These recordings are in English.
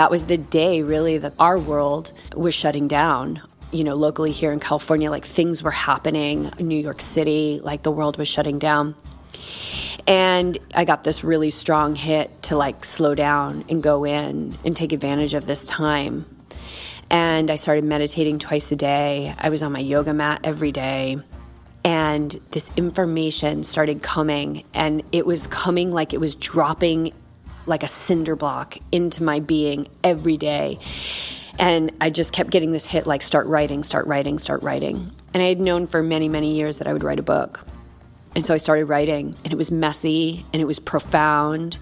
that was the day really that our world was shutting down you know, locally here in California, like things were happening in New York City, like the world was shutting down. And I got this really strong hit to like slow down and go in and take advantage of this time. And I started meditating twice a day. I was on my yoga mat every day. And this information started coming, and it was coming like it was dropping like a cinder block into my being every day. And I just kept getting this hit like, start writing, start writing, start writing. And I had known for many, many years that I would write a book. And so I started writing, and it was messy and it was profound.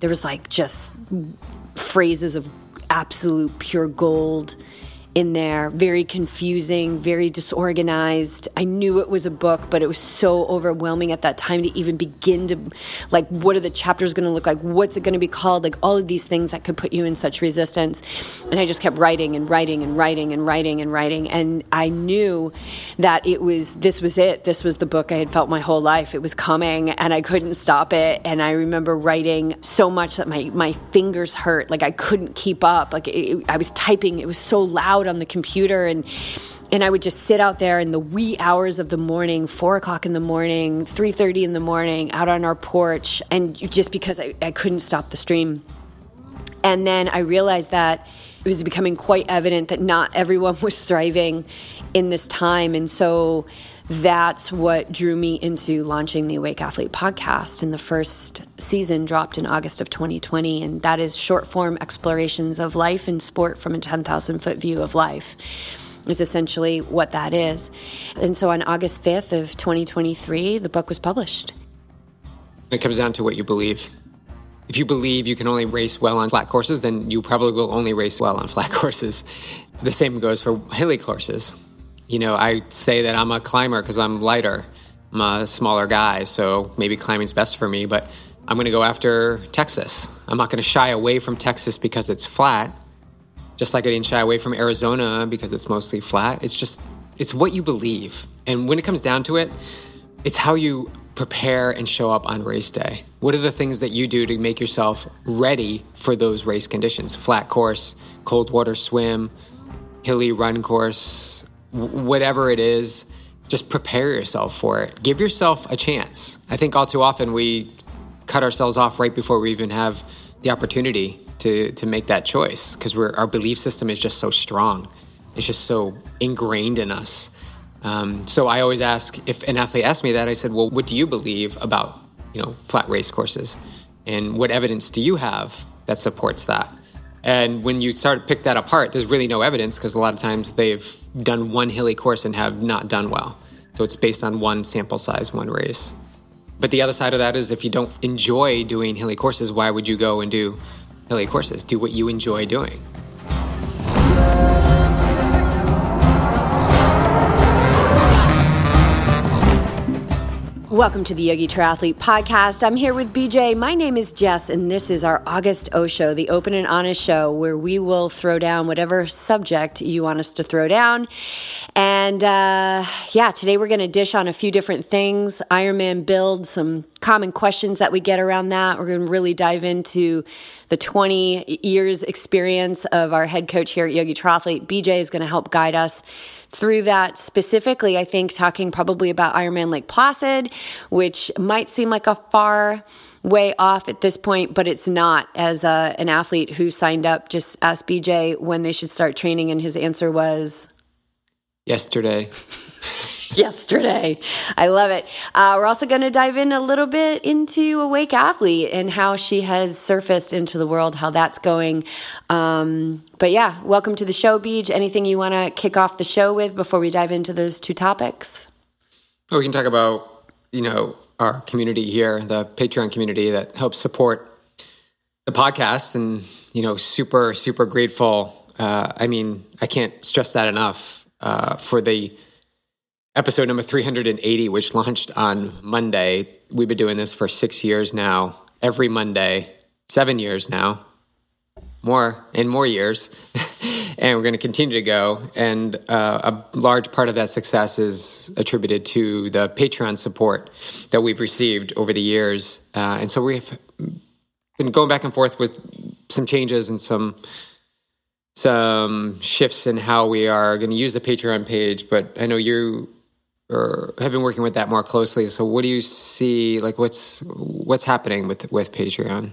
There was like just phrases of absolute pure gold in there, very confusing, very disorganized. I knew it was a book, but it was so overwhelming at that time to even begin to, like, what are the chapters going to look like? What's it going to be called? Like, all of these things that could put you in such resistance. And I just kept writing and writing and writing and writing and writing. And I knew that it was, this was it. This was the book I had felt my whole life. It was coming and I couldn't stop it. And I remember writing so much that my, my fingers hurt. Like, I couldn't keep up. Like, it, I was typing, it was so loud on the computer and and I would just sit out there in the wee hours of the morning, four o'clock in the morning, three thirty in the morning, out on our porch, and just because I, I couldn't stop the stream. And then I realized that it was becoming quite evident that not everyone was thriving in this time, and so that's what drew me into launching the Awake Athlete podcast. And the first season dropped in August of 2020. And that is short form explorations of life and sport from a 10,000 foot view of life, is essentially what that is. And so on August 5th of 2023, the book was published. It comes down to what you believe. If you believe you can only race well on flat courses, then you probably will only race well on flat courses. The same goes for hilly courses you know, I say that I'm a climber because I'm lighter. I'm a smaller guy, so maybe climbing's best for me, but I'm going to go after Texas. I'm not going to shy away from Texas because it's flat, just like I didn't shy away from Arizona because it's mostly flat. It's just, it's what you believe. And when it comes down to it, it's how you prepare and show up on race day. What are the things that you do to make yourself ready for those race conditions? Flat course, cold water swim, hilly run course, whatever it is, just prepare yourself for it. Give yourself a chance. I think all too often we cut ourselves off right before we even have the opportunity to to make that choice because our belief system is just so strong. It's just so ingrained in us. Um, so I always ask if an athlete asks me that, I said, "Well, what do you believe about you know flat race courses, and what evidence do you have that supports that?" And when you start to pick that apart, there's really no evidence because a lot of times they've done one hilly course and have not done well. So it's based on one sample size, one race. But the other side of that is if you don't enjoy doing hilly courses, why would you go and do hilly courses? Do what you enjoy doing. Welcome to the Yogi Triathlete Podcast. I'm here with BJ. My name is Jess, and this is our August O Show, the open and honest show where we will throw down whatever subject you want us to throw down. And uh, yeah, today we're going to dish on a few different things Ironman build, some common questions that we get around that. We're going to really dive into the 20 years experience of our head coach here at Yogi Triathlete. BJ is going to help guide us through that specifically, I think talking probably about Ironman Lake Placid, which might seem like a far way off at this point, but it's not. As uh, an athlete who signed up, just asked BJ when they should start training, and his answer was yesterday. yesterday. I love it. Uh, we're also going to dive in a little bit into Awake Athlete and how she has surfaced into the world, how that's going. Um, but yeah, welcome to the show, Beej. Anything you want to kick off the show with before we dive into those two topics? Well, we can talk about, you know, our community here, the Patreon community that helps support the podcast and, you know, super, super grateful. Uh, I mean, I can't stress that enough uh, for the episode number 380, which launched on Monday. We've been doing this for six years now, every Monday, seven years now, more and more years. and we're going to continue to go. And uh, a large part of that success is attributed to the Patreon support that we've received over the years. Uh, and so we've been going back and forth with some changes and some some shifts in how we are going to use the Patreon page, but I know you or have been working with that more closely. So what do you see like what's what's happening with with Patreon?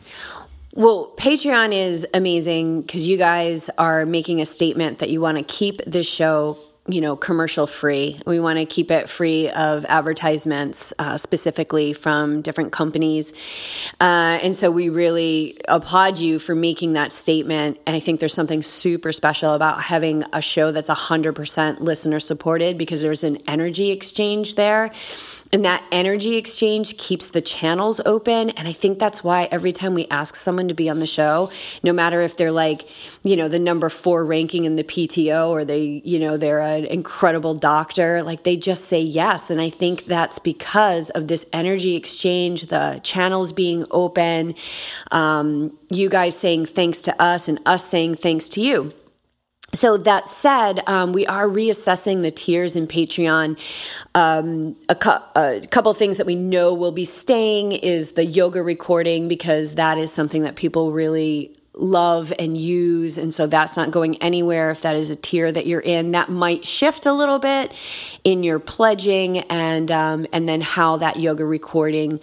Well, Patreon is amazing because you guys are making a statement that you want to keep the show you know, commercial free. We want to keep it free of advertisements, uh, specifically from different companies. Uh, and so we really applaud you for making that statement. And I think there's something super special about having a show that's 100% listener supported because there's an energy exchange there. And that energy exchange keeps the channels open. And I think that's why every time we ask someone to be on the show, no matter if they're like, you know, the number four ranking in the PTO or they, you know, they're an incredible doctor, like they just say yes. And I think that's because of this energy exchange, the channels being open, um, you guys saying thanks to us and us saying thanks to you. So that said, um, we are reassessing the tiers in Patreon. Um, a, cu- a, couple things that we know will be staying is the yoga recording because that is something that people really love and use and so that's not going anywhere if that is a tier that you're in that might shift a little bit in your pledging and um, and then how that yoga recording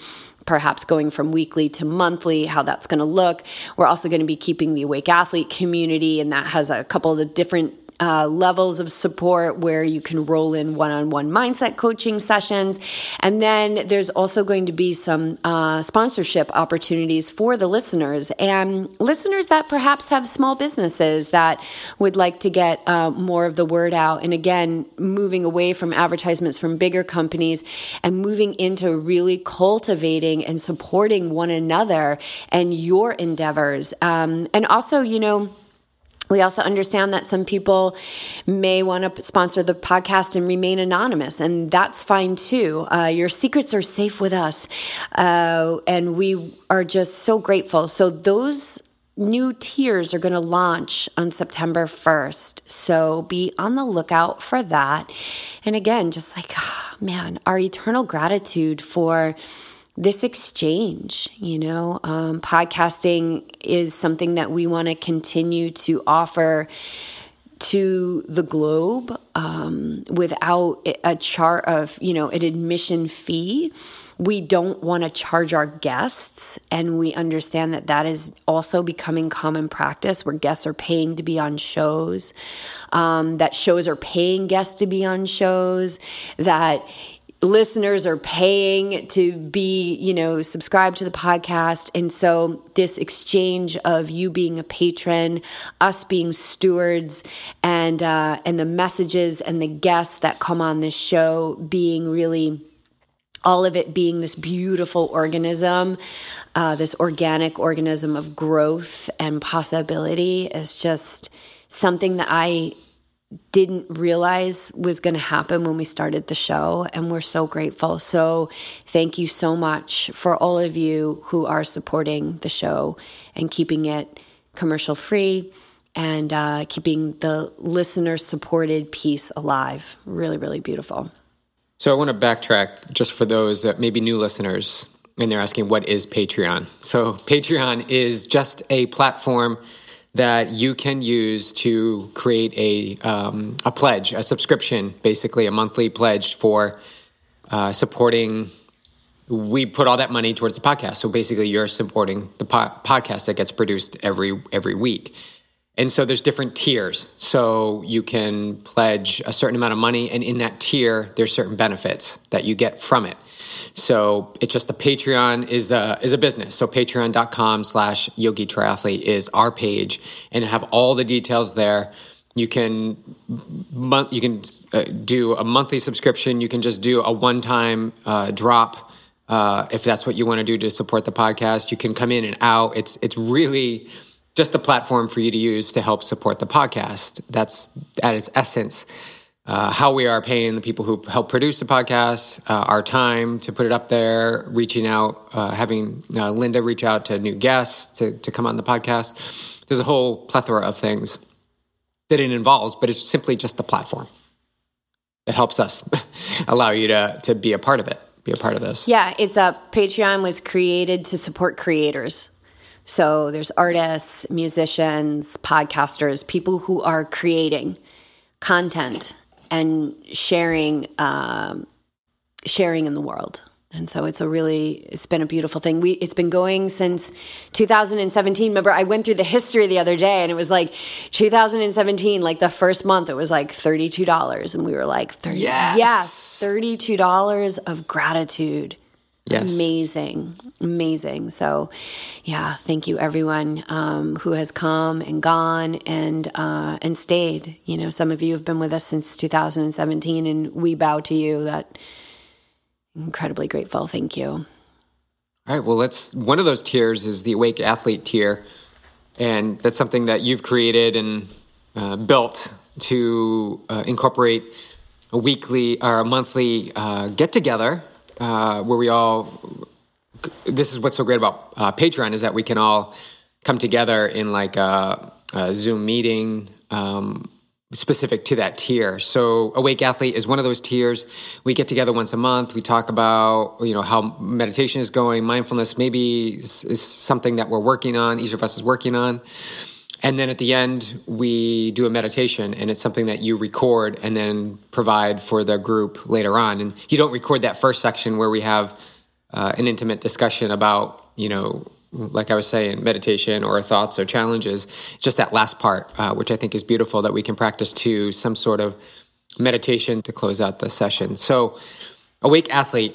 perhaps going from weekly to monthly, how that's going to look. We're also going to be keeping the Awake Athlete community, and that has a couple of different uh, levels of support where you can roll in one on one mindset coaching sessions. And then there's also going to be some uh, sponsorship opportunities for the listeners and listeners that perhaps have small businesses that would like to get uh, more of the word out. And again, moving away from advertisements from bigger companies and moving into really cultivating and supporting one another and your endeavors. Um, and also, you know, we also understand that some people may want to sponsor the podcast and remain anonymous, and that's fine too. Uh, your secrets are safe with us, uh, and we are just so grateful. So, those new tiers are going to launch on September 1st. So, be on the lookout for that. And again, just like, oh, man, our eternal gratitude for this exchange. You know, um, podcasting is something that we want to continue to offer to the globe um, without a chart of you know an admission fee we don't want to charge our guests and we understand that that is also becoming common practice where guests are paying to be on shows um, that shows are paying guests to be on shows that listeners are paying to be, you know, subscribed to the podcast. And so this exchange of you being a patron, us being stewards, and uh, and the messages and the guests that come on this show being really all of it being this beautiful organism, uh, this organic organism of growth and possibility is just something that I didn't realize was going to happen when we started the show. And we're so grateful. So, thank you so much for all of you who are supporting the show and keeping it commercial free and uh, keeping the listener supported piece alive. Really, really beautiful. So, I want to backtrack just for those that maybe new listeners and they're asking, what is Patreon? So, Patreon is just a platform that you can use to create a um, a pledge, a subscription, basically a monthly pledge for uh, supporting. We put all that money towards the podcast, so basically, you're supporting the po- podcast that gets produced every every week. And so there's different tiers. So you can pledge a certain amount of money, and in that tier, there's certain benefits that you get from it. So it's just the Patreon is a, is a business. So patreon.com slash yogi triathlete is our page and have all the details there. You can you can uh, do a monthly subscription. You can just do a one time uh, drop uh, if that's what you want to do to support the podcast. You can come in and out. It's it's really just a platform for you to use to help support the podcast. That's at its essence uh, how we are paying the people who help produce the podcast, uh, our time to put it up there, reaching out, uh, having uh, Linda reach out to new guests to, to come on the podcast. There's a whole plethora of things that it involves, but it's simply just the platform that helps us allow you to, to be a part of it, be a part of this. Yeah, it's a Patreon was created to support creators. So there's artists, musicians, podcasters, people who are creating content and sharing um, sharing in the world. And so it's a really it's been a beautiful thing. We it's been going since 2017. Remember I went through the history the other day and it was like 2017 like the first month it was like $32 and we were like 30 yes, yes $32 of gratitude. Yes. Amazing. Amazing. So, yeah, thank you everyone um, who has come and gone and uh, and stayed. You know, some of you have been with us since 2017 and we bow to you that incredibly grateful. Thank you. All right. Well, let's. One of those tiers is the Awake Athlete tier, and that's something that you've created and uh, built to uh, incorporate a weekly or a monthly uh, get together uh, where we all. This is what's so great about uh, Patreon is that we can all come together in like a, a Zoom meeting. Um, specific to that tier. So Awake Athlete is one of those tiers. We get together once a month. We talk about you know how meditation is going, mindfulness maybe is, is, something that we're working on. Each of us is working on. And then at the end, we do a meditation, and it's something that you record and then provide for the group later on. And you don't record that first section where we have uh, an intimate discussion about you know like I was saying, meditation or thoughts or challenges, just that last part, uh, which I think is beautiful that we can practice to some sort of meditation to close out the session. So, Awake Athlete,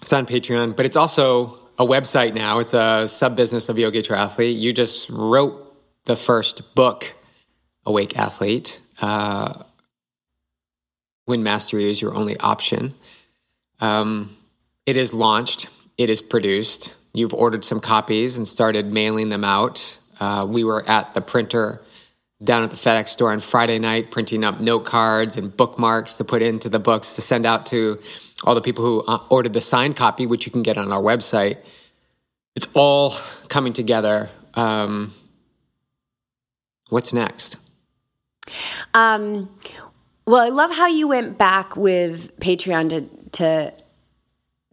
it's on Patreon, but it's also a website now. It's a sub business of Yogi Triathlete. You just wrote the first book, Awake Athlete. Uh, when mastery is your only option. Um, it is launched, it is produced You've ordered some copies and started mailing them out. Uh, we were at the printer down at the FedEx store on Friday night, printing up note cards and bookmarks to put into the books to send out to all the people who uh, ordered the signed copy, which you can get on our website. It's all coming together. Um, what's next? Um, well, I love how you went back with Patreon to to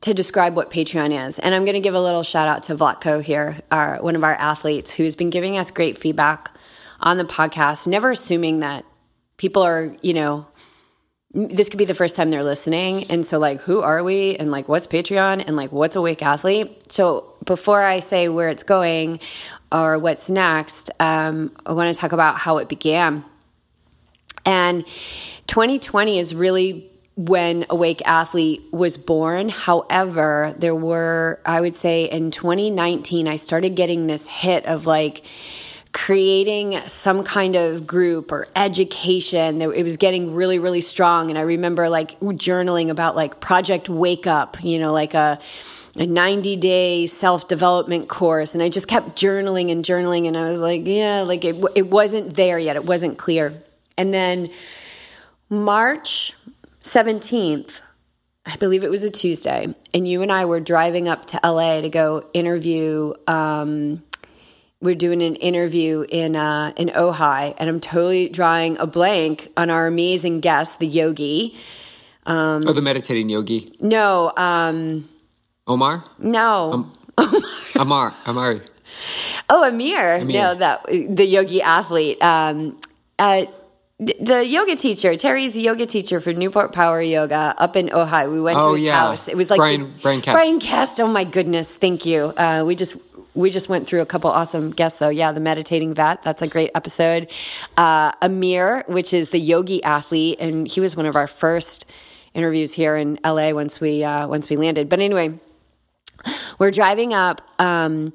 to describe what Patreon is. And I'm going to give a little shout out to Vlatko here, our, one of our athletes who's been giving us great feedback on the podcast, never assuming that people are, you know, this could be the first time they're listening. And so, like, who are we? And like, what's Patreon? And like, what's Awake Athlete? So, before I say where it's going or what's next, um, I want to talk about how it began. And 2020 is really when Awake Athlete was born. However, there were, I would say in 2019, I started getting this hit of like, creating some kind of group or education it was getting really really strong and i remember like journaling about like project wake up you know like a a 90 day self development course and i just kept journaling and journaling and i was like yeah like it, it wasn't there yet it wasn't clear and then march 17th, I believe it was a Tuesday, and you and I were driving up to LA to go interview. Um, we're doing an interview in uh, in Ojai, and I'm totally drawing a blank on our amazing guest, the yogi. Um, oh, the meditating yogi. No. Um, Omar. No. Um, Amar. Amari. Oh, Amir. Amir. No, that the yogi athlete. Um, uh, the yoga teacher, Terry's yoga teacher for Newport Power Yoga up in Ojai. We went oh, to his yeah. house. It was like Brian Brian Kest. Brian. Oh my goodness, thank you. Uh, we just we just went through a couple awesome guests though. Yeah, the meditating vet. That's a great episode. Uh, Amir, which is the yogi athlete, and he was one of our first interviews here in LA once we uh, once we landed. But anyway, we're driving up. Um,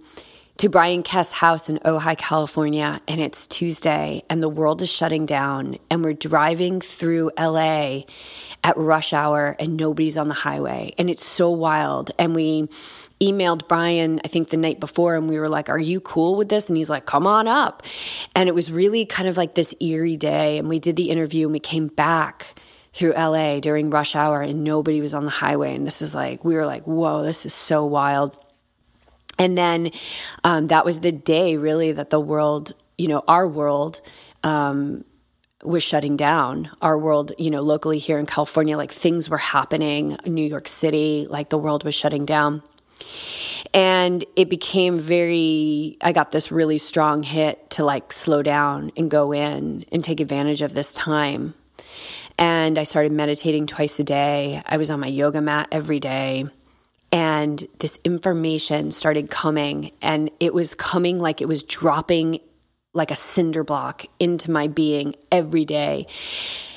to Brian Kest' house in Ojai, California, and it's Tuesday, and the world is shutting down, and we're driving through LA at rush hour, and nobody's on the highway, and it's so wild. And we emailed Brian, I think the night before, and we were like, Are you cool with this? And he's like, Come on up. And it was really kind of like this eerie day, and we did the interview, and we came back through LA during rush hour, and nobody was on the highway. And this is like, we were like, Whoa, this is so wild. And then um, that was the day, really, that the world, you know, our world, um, was shutting down. Our world, you know, locally here in California, like things were happening. New York City, like the world was shutting down. And it became very, I got this really strong hit to like slow down and go in and take advantage of this time. And I started meditating twice a day. I was on my yoga mat every day. And this information started coming, and it was coming like it was dropping like a cinder block into my being every day.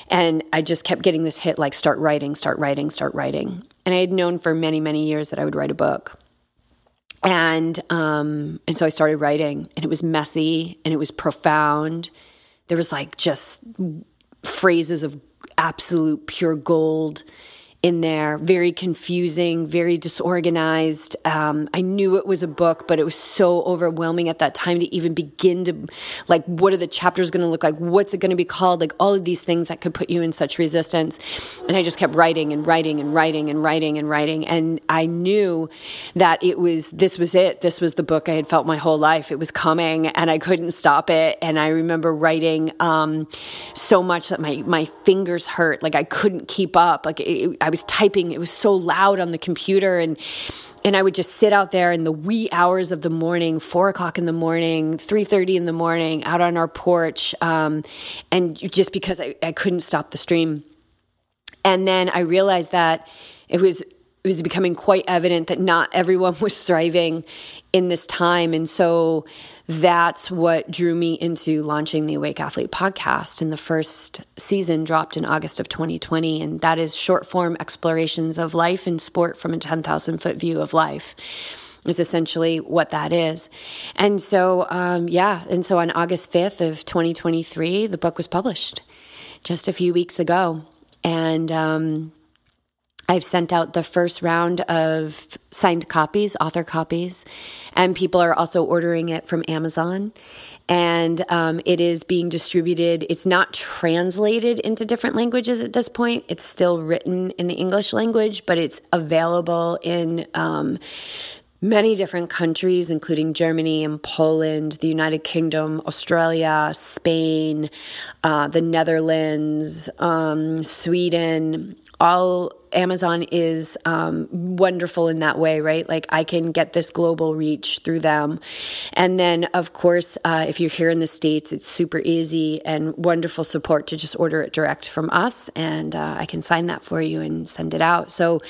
And I just kept getting this hit like, start writing, start writing, start writing. And I had known for many, many years that I would write a book. And um, and so I started writing, and it was messy and it was profound. There was like just phrases of absolute pure gold in there, very confusing, very disorganized. Um, I knew it was a book, but it was so overwhelming at that time to even begin to, like, what are the chapters going to look like? What's it going to be called? Like, all of these things that could put you in such resistance. And I just kept writing and writing and writing and writing and writing. And I knew that it was, this was it. This was the book I had felt my whole life. It was coming and I couldn't stop it. And I remember writing um, so much that my, my fingers hurt. Like, I couldn't keep up. Like, it, I was typing. It was so loud on the computer, and and I would just sit out there in the wee hours of the morning, four o'clock in the morning, three thirty in the morning, out on our porch, um, and just because I, I couldn't stop the stream. And then I realized that it was it was becoming quite evident that not everyone was thriving in this time, and so that's what drew me into launching the Awake Athlete podcast. And the first season dropped in August of 2020. And that is short form explorations of life and sport from a 10,000 foot view of life is essentially what that is. And so, um, yeah, and so on August 5th of 2023, the book was published just a few weeks ago. And um, I've sent out the first round of signed copies, author copies, and people are also ordering it from Amazon. And um, it is being distributed. It's not translated into different languages at this point. It's still written in the English language, but it's available in um, many different countries, including Germany and Poland, the United Kingdom, Australia, Spain, uh, the Netherlands, um, Sweden, all Amazon is um, wonderful in that way, right? Like I can get this global reach through them. And then, of course, uh, if you're here in the States, it's super easy and wonderful support to just order it direct from us. And uh, I can sign that for you and send it out. So,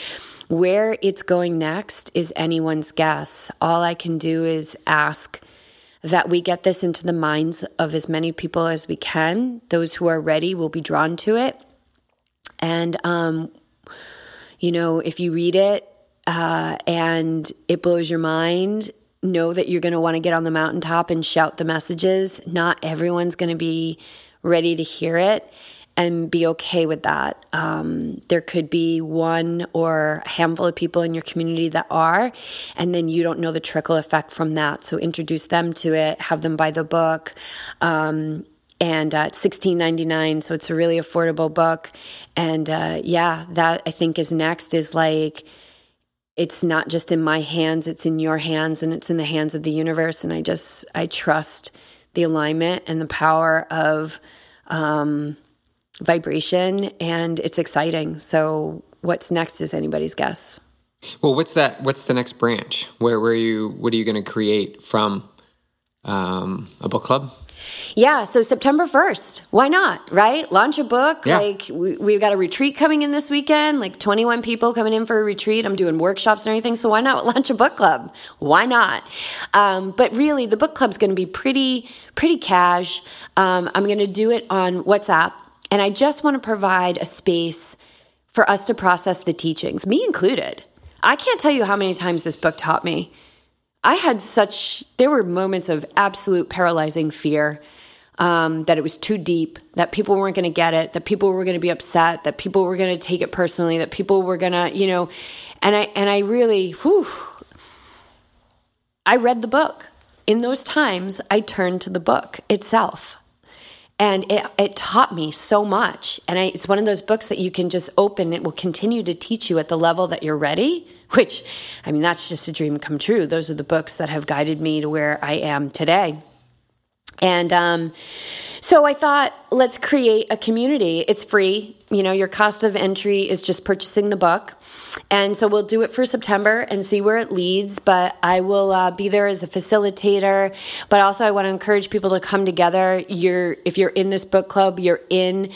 where it's going next is anyone's guess. All I can do is ask that we get this into the minds of as many people as we can. Those who are ready will be drawn to it and, um, you know, if you read it uh, and it blows your mind, know that you're going to want to get on the mountaintop and shout the messages. Not everyone's going to be ready to hear it and be okay with that. Um, there could be one or a handful of people in your community that are, and then you don't know the trickle effect from that. So introduce them to it, have them buy the book. Um, and uh, it's sixteen ninety nine, so it's a really affordable book. And uh, yeah, that I think is next. Is like it's not just in my hands; it's in your hands, and it's in the hands of the universe. And I just I trust the alignment and the power of um, vibration, and it's exciting. So what's next is anybody's guess. Well, what's that? What's the next branch? Where where are you? What are you going to create from um, a book club? Yeah, so September 1st. Why not? Right? Launch a book. Yeah. Like we, have got a retreat coming in this weekend, like 21 people coming in for a retreat. I'm doing workshops and everything. So why not launch a book club? Why not? Um, but really, the book club's going to be pretty, pretty cash. Um, I'm going to do it on WhatsApp. And I just want to provide a space for us to process the teachings, me included. I can't tell you how many times this book taught me I had such, there were moments of absolute paralyzing fear um, that it was too deep, that people weren't going to get it, that people were going to be upset, that people were going to take it personally, that people were going to, you know, and I, and I really, whew, I read the book. In those times, I turned to the book itself. And it, it taught me so much. And I, it's one of those books that you can just open, it will continue to teach you at the level that you're ready which, I mean, that's just a dream come true. Those are the books that have guided me to where I am today. And um, So I thought, let's create a community. It's free. You know, your cost of entry is just purchasing the book. And so we'll do it for September and see where it leads. But I will uh, be there as a facilitator. But also, I want to encourage people to come together. You're, if you're in this book club, you're in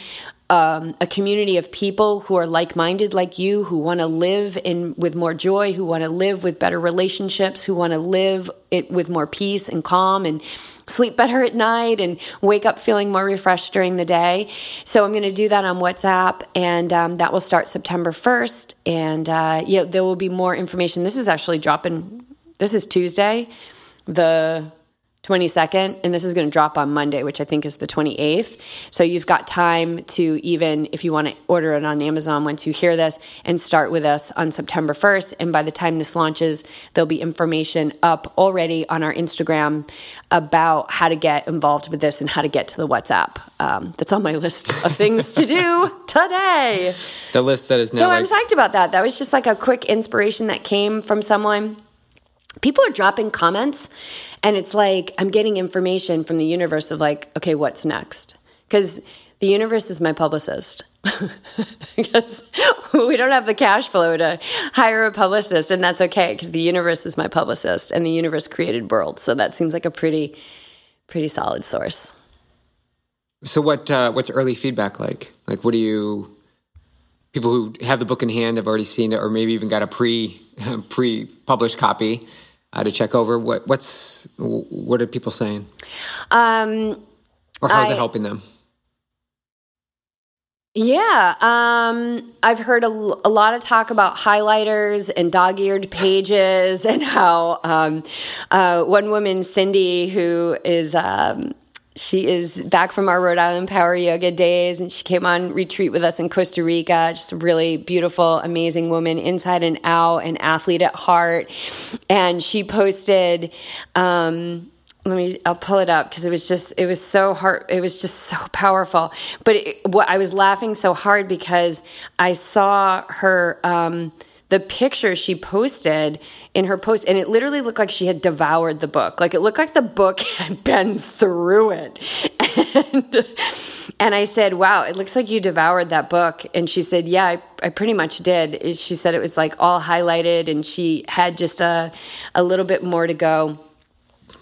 um, a community of people who are like-minded like you who want to live in with more joy who want to live with better relationships who want to live it with more peace and calm and sleep better at night and wake up feeling more refreshed during the day. So i'm going to do that on whatsapp and um, that will start september 1st and uh, yeah there will be more information. This is actually dropping this is tuesday the 22nd, and this is going to drop on Monday, which I think is the 28th. So you've got time to even, if you want to order it on Amazon once you hear this, and start with us on September 1st. And by the time this launches, there'll be information up already on our Instagram about how to get involved with this and how to get to the WhatsApp. Um, that's on my list of things to do today. The list that is now. So like- I'm psyched about that. That was just like a quick inspiration that came from someone. People are dropping comments and it's like I'm getting information from the universe of like, okay, what's next? Because the universe is my publicist. because we don't have the cash flow to hire a publicist, and that's okay because the universe is my publicist and the universe created worlds. So that seems like a pretty, pretty solid source. So what uh, what's early feedback like? Like what do you people who have the book in hand have already seen it or maybe even got a pre pre published copy uh, to check over what what's what are people saying? Um, or how's I- it helping them? Yeah, um, I've heard a lot of talk about highlighters and dog-eared pages, and how um, uh, one woman, Cindy, who is um, she is back from our Rhode Island Power Yoga days, and she came on retreat with us in Costa Rica. Just a really beautiful, amazing woman, inside and out, an athlete at heart, and she posted. Um, let me i'll pull it up because it was just it was so hard it was just so powerful but it, what i was laughing so hard because i saw her um the picture she posted in her post and it literally looked like she had devoured the book. Like it looked like the book had been through it. And and i said wow it looks like you devoured that book. And she said yeah i, I pretty much did. She said it was like all highlighted and she had just a a little bit more to go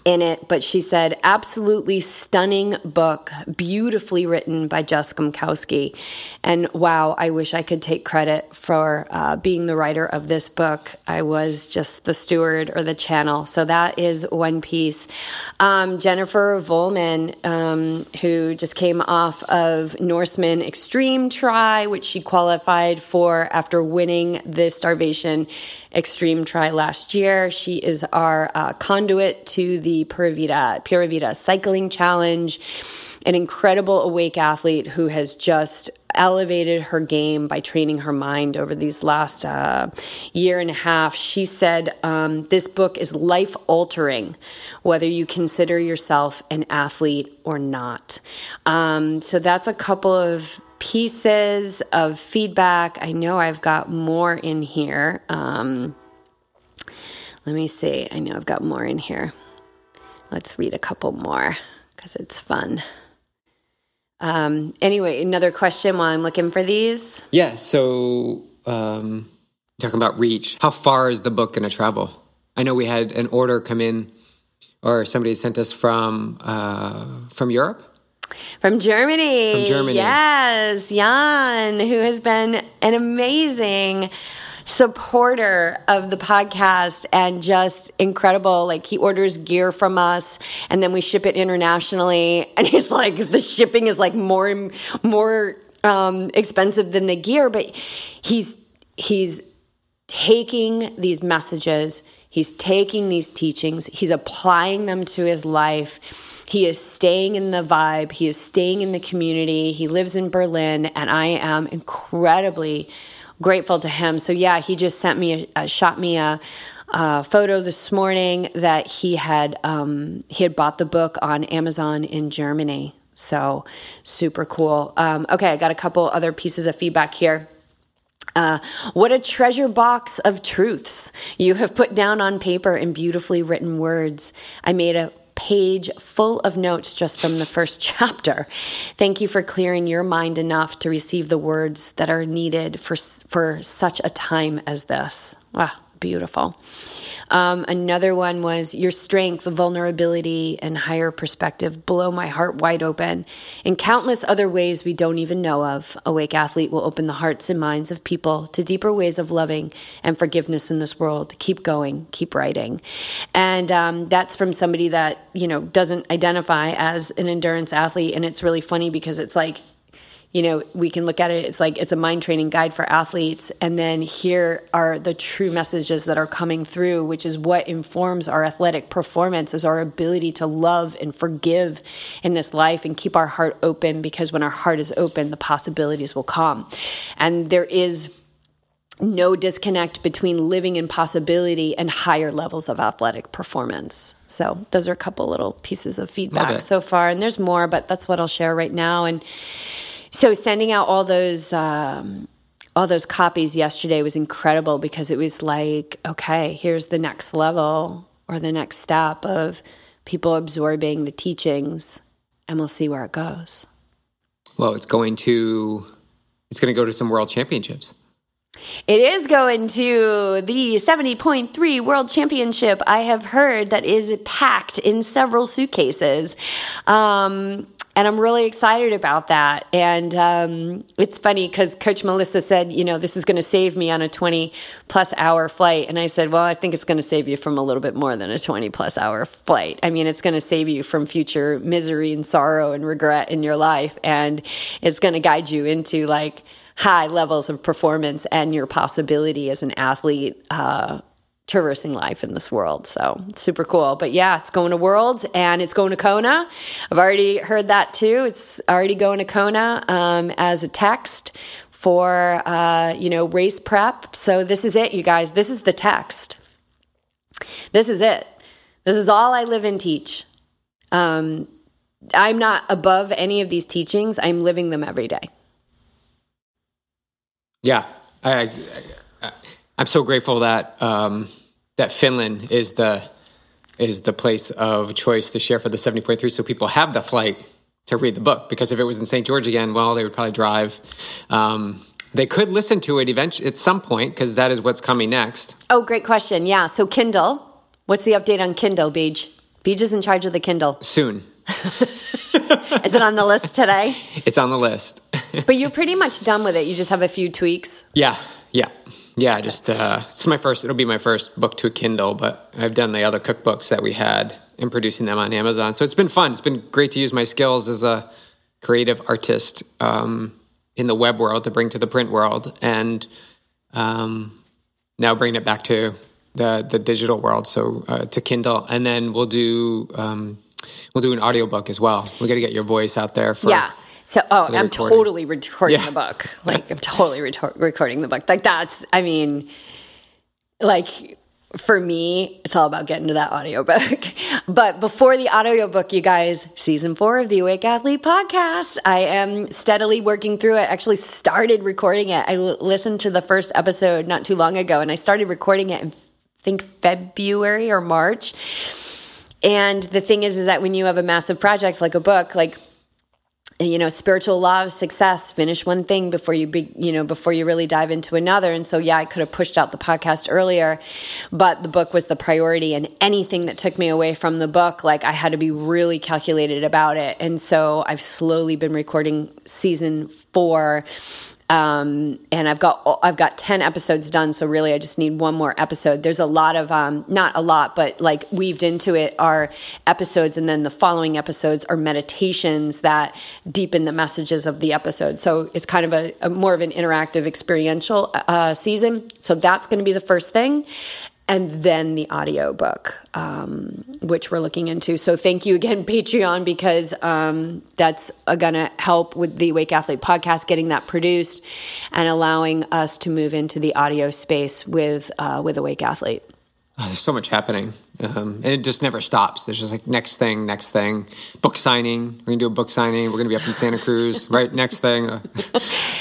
in it, but she said, absolutely stunning book, beautifully written by Jessica Mkowski. And wow, I wish I could take credit for uh, being the writer of this book. I was just the steward or the channel. So that is one piece. Um, Jennifer Volman, um, who just came off of Norseman Extreme Tri, which she qualified for after winning the starvation Extreme Try last year. She is our uh, conduit to the Pura Vida, Pura Vida Cycling Challenge, an incredible awake athlete who has just elevated her game by training her mind over these last uh, year and a half. She said, um, This book is life altering, whether you consider yourself an athlete or not. Um, so that's a couple of pieces of feedback. I know I've got more in here. Um, let me see. I know I've got more in here. Let's read a couple more because it's fun. Um, anyway, another question while I'm looking for these. yeah so um talking about reach how far is the book going to travel i know we had an order come in or somebody sent us from uh from europe From Germany. From Germany. Yes, Jan, who has been an amazing supporter of the podcast and just incredible. Like he orders gear from us and then we ship it internationally. And he's like, the shipping is like more more um, expensive than the gear, but he's he's taking these messages, he's taking these teachings, he's applying them to his life. He is staying in the vibe, he is staying in the community. He lives in Berlin, and I am incredibly grateful to him. So, yeah, he just sent me, a, uh, shot me a, a photo this morning that he had um, he had bought the book on Amazon in Germany. So super cool. Um, okay, I got a couple other pieces of feedback here. Uh, what a treasure box of truths you have put down on paper in beautifully written words. I made a page full of notes just from the first chapter. Thank you for clearing your mind enough to receive the words that are needed for, for such a time as this. Wow, beautiful. Um, another one was your strength, vulnerability, and higher perspective blow my heart wide open. In countless other ways we don't even know of, Awake Athlete will open the hearts and minds of people to deeper ways of loving and forgiveness in this world. Keep going, keep writing. And um, that's from somebody that, you know, doesn't identify as an endurance athlete. And it's really funny because it's like, you know, we can look at it, it's like it's a mind training guide for athletes. And then here are the true messages that are coming through, which is what informs our athletic performance, is our ability to love and forgive in this life and keep our heart open because when our heart is open, the possibilities will come. And there is no disconnect between living in possibility and higher levels of athletic performance. So, those are a couple little pieces of feedback so far. And there's more, but that's what I'll share right now. And so sending out all those um, all those copies yesterday was incredible because it was like, okay, here's the next level or the next step of people absorbing the teachings, and we'll see where it goes. Well, it's going to it's going to go to some world championships. It is going to the 70.3 World Championship. I have heard that is packed in several suitcases. Um, and I'm really excited about that. And um, it's funny because Coach Melissa said, you know, this is going to save me on a 20 plus hour flight. And I said, well, I think it's going to save you from a little bit more than a 20 plus hour flight. I mean, it's going to save you from future misery and sorrow and regret in your life. And it's going to guide you into like high levels of performance and your possibility as an athlete. Uh, traversing life in this world. So super cool. But yeah, it's going to Worlds and it's going to Kona. I've already heard that too. It's already going to Kona um, as a text for uh, you know race prep. So this is it, you guys. This is the text. This is it. This is all I live and teach. Um, I'm not above any of these teachings. I'm living them every day. Yeah, I, I, I'm so grateful that um, that Finland is the is the place of choice to share for the 70.3 so people have the flight to read the book because if it was in St. George again, well, they would probably drive. Um, they could listen to it eventually at some point because that is what's coming next. Oh, great question. Yeah. So Kindle, what's the update on Kindle, Beej? Beej is in charge of the Kindle. Soon. is it on the list today? It's on the list. but you're pretty much done with it. You just have a few tweaks. Yeah. Yeah. Yeah, just uh, it's my first. It'll be my first book to Kindle, but I've done the other cookbooks that we had and producing them on Amazon. So it's been fun. It's been great to use my skills as a creative artist um, in the web world to bring to the print world, and um, now bring it back to the the digital world. So uh, to Kindle, and then we'll do um, we'll do an audiobook as well. We got to get your voice out there for yeah so, oh, I'm recording. totally recording yeah. the book. Like, I'm totally re- recording the book. Like, that's, I mean, like, for me, it's all about getting to that audiobook. but before the audiobook, you guys, season four of the Awake Athlete podcast, I am steadily working through it. Actually, started recording it. I l- listened to the first episode not too long ago, and I started recording it in, I think, February or March. And the thing is, is that when you have a massive project like a book, like you know spiritual law of success finish one thing before you be, you know before you really dive into another. And so yeah i could have pushed out the podcast earlier but the book was the priority. And anything that took me away from the book like i had to be really calculated about it. And so i've slowly been recording season 4 um, and I've got I've got ten episodes done. So really, I just need one more episode. There's a lot of um, not a lot, but like weaved into it are episodes, and then the following episodes are meditations that deepen the messages of the episode. So it's kind of a, a more of an interactive, experiential uh, season. So that's going to be the first thing, and then the audio book, um, which we're looking into. So thank you again, Patreon, because um, that's going to help with the Wake Athlete podcast, getting that produced and allowing us to move into the audio space with uh, with Awake Athlete. Oh, there's so much happening, um, and it just never stops. There's just like next thing, next thing. Book signing. We're gonna do a book signing. We're gonna be up in Santa Cruz. right, next thing.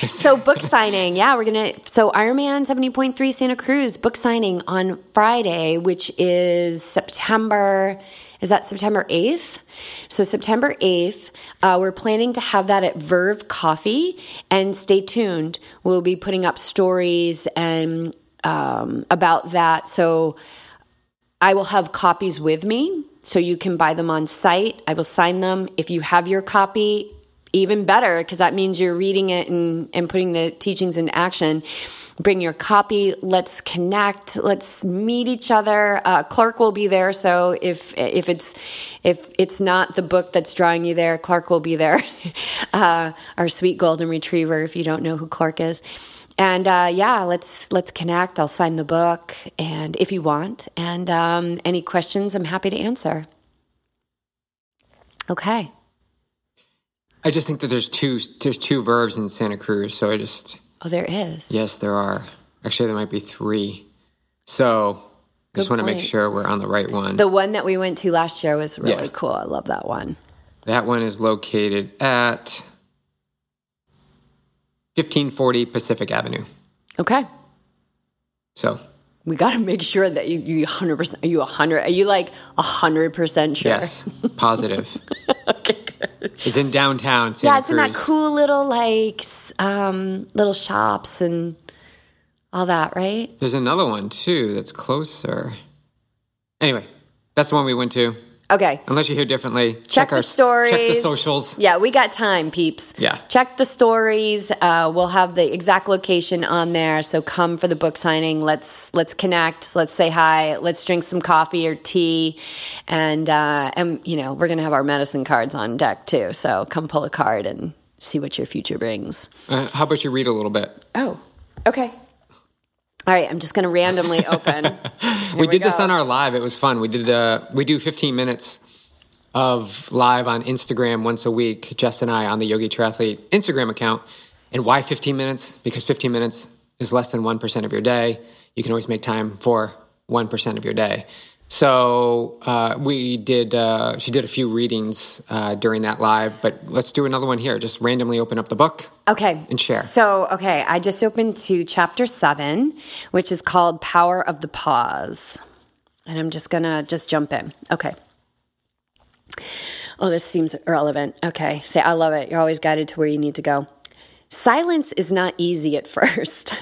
so book signing, yeah, we're gonna. So Ironman seventy point three Santa Cruz book signing on Friday, which is September. Is that September 8th? So, September 8th, uh, we're planning to have that at Verve Coffee. And stay tuned. We'll be putting up stories and um, about that. So, I will have copies with me. So, you can buy them on site. I will sign them. If you have your copy, even better because that means you're reading it and, and putting the teachings into action bring your copy let's connect let's meet each other uh, clark will be there so if if it's if it's not the book that's drawing you there clark will be there uh, our sweet golden retriever if you don't know who clark is and uh, yeah let's let's connect i'll sign the book and if you want and um, any questions i'm happy to answer okay I just think that there's two there's two Verves in Santa Cruz, so I just oh there is yes there are actually there might be three, so Good just want to make sure we're on the right one. The one that we went to last year was really yeah. cool. I love that one. That one is located at 1540 Pacific Avenue. Okay. So. We got to make sure that you, you 100% are you 100 are you like 100% sure? Yes positive. Okay good. It's in downtown Santa yeah it's Cruz. in that cool little like um, little shops and all that right? There's another one too that's closer. Anyway that's the one we went to Okay. Unless you hear differently, check, check the our, stories. Check the socials. Yeah, we got time, peeps. Yeah. Check the stories. Uh, we'll have the exact location on there. So come for the book signing. Let's let's connect. Let's say hi. Let's drink some coffee or tea, and uh, and you know we're gonna have our medicine cards on deck too. So come pull a card and see what your future brings. Uh, how about you read a little bit? Oh, okay. All right, I'm just going to randomly open. we, we, did go. this on our live. It was fun. We did the we do 15 minutes of live on Instagram once a week. Jess and I on the Yogi Triathlete Instagram account. And why 15 minutes? Because 15 minutes is less than 1% of your day. You can always make time for 1% of your day. So uh, we did. Uh, she did a few readings uh, during that live, but let's do another one here. Just randomly open up the book. Okay. And share. So okay, I just opened to chapter seven, which is called "Power of the Pause," and I'm just gonna just jump in. Okay. Oh, this seems irrelevant. Okay, say I love it. You're always guided to where you need to go. Silence is not easy at first,